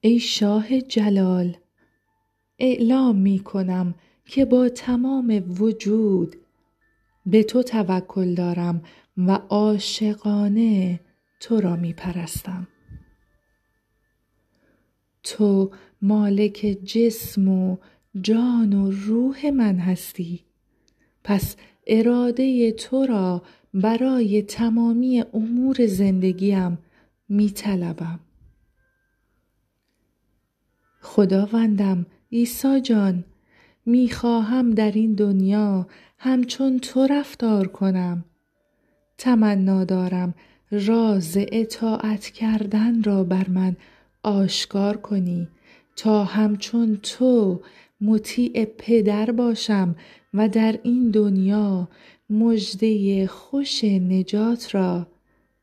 ای شاه جلال اعلام می کنم که با تمام وجود به تو توکل دارم و عاشقانه تو را می پرستم. تو مالک جسم و جان و روح من هستی. پس اراده تو را برای تمامی امور زندگیم می طلبم. خداوندم عیسی جان می خواهم در این دنیا همچون تو رفتار کنم. تمنا دارم راز اطاعت کردن را بر من آشکار کنی. تا همچون تو مطیع پدر باشم و در این دنیا مژده خوش نجات را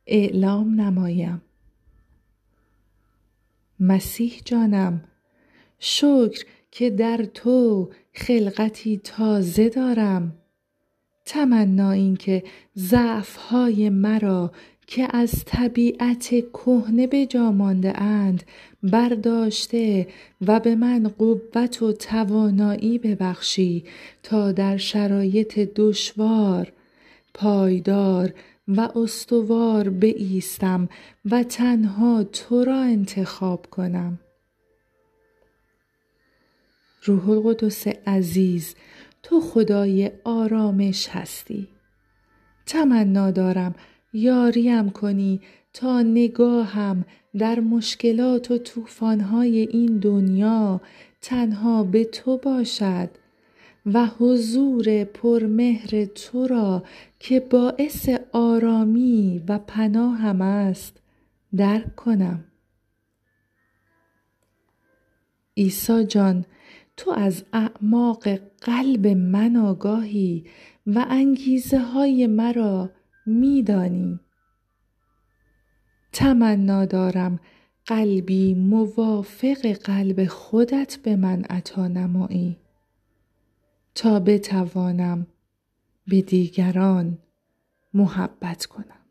اعلام نمایم. مسیح جانم شکر که در تو خلقتی تازه دارم. تمنا این که ضعفهای مرا که از طبیعت کهنه به جا مانده اند برداشته و به من قوت و توانایی ببخشی تا در شرایط دشوار پایدار و استوار بایستم و تنها تو را انتخاب کنم. روح القدس عزیز تو خدای آرامش هستی. تمنا دارم یاریم کنی تا نگاهم در مشکلات و طوفان‌های این دنیا تنها به تو باشد و حضور پرمهر تو را که باعث آرامی و پناهم است درک کنم. عیسی جان تو از اعماق قلب من آگاهی و انگیزه های مرا می دانی تمنا دارم قلبی موافق قلب خودت به من عطا نمایی. تا بتوانم به دیگران محبت کنم.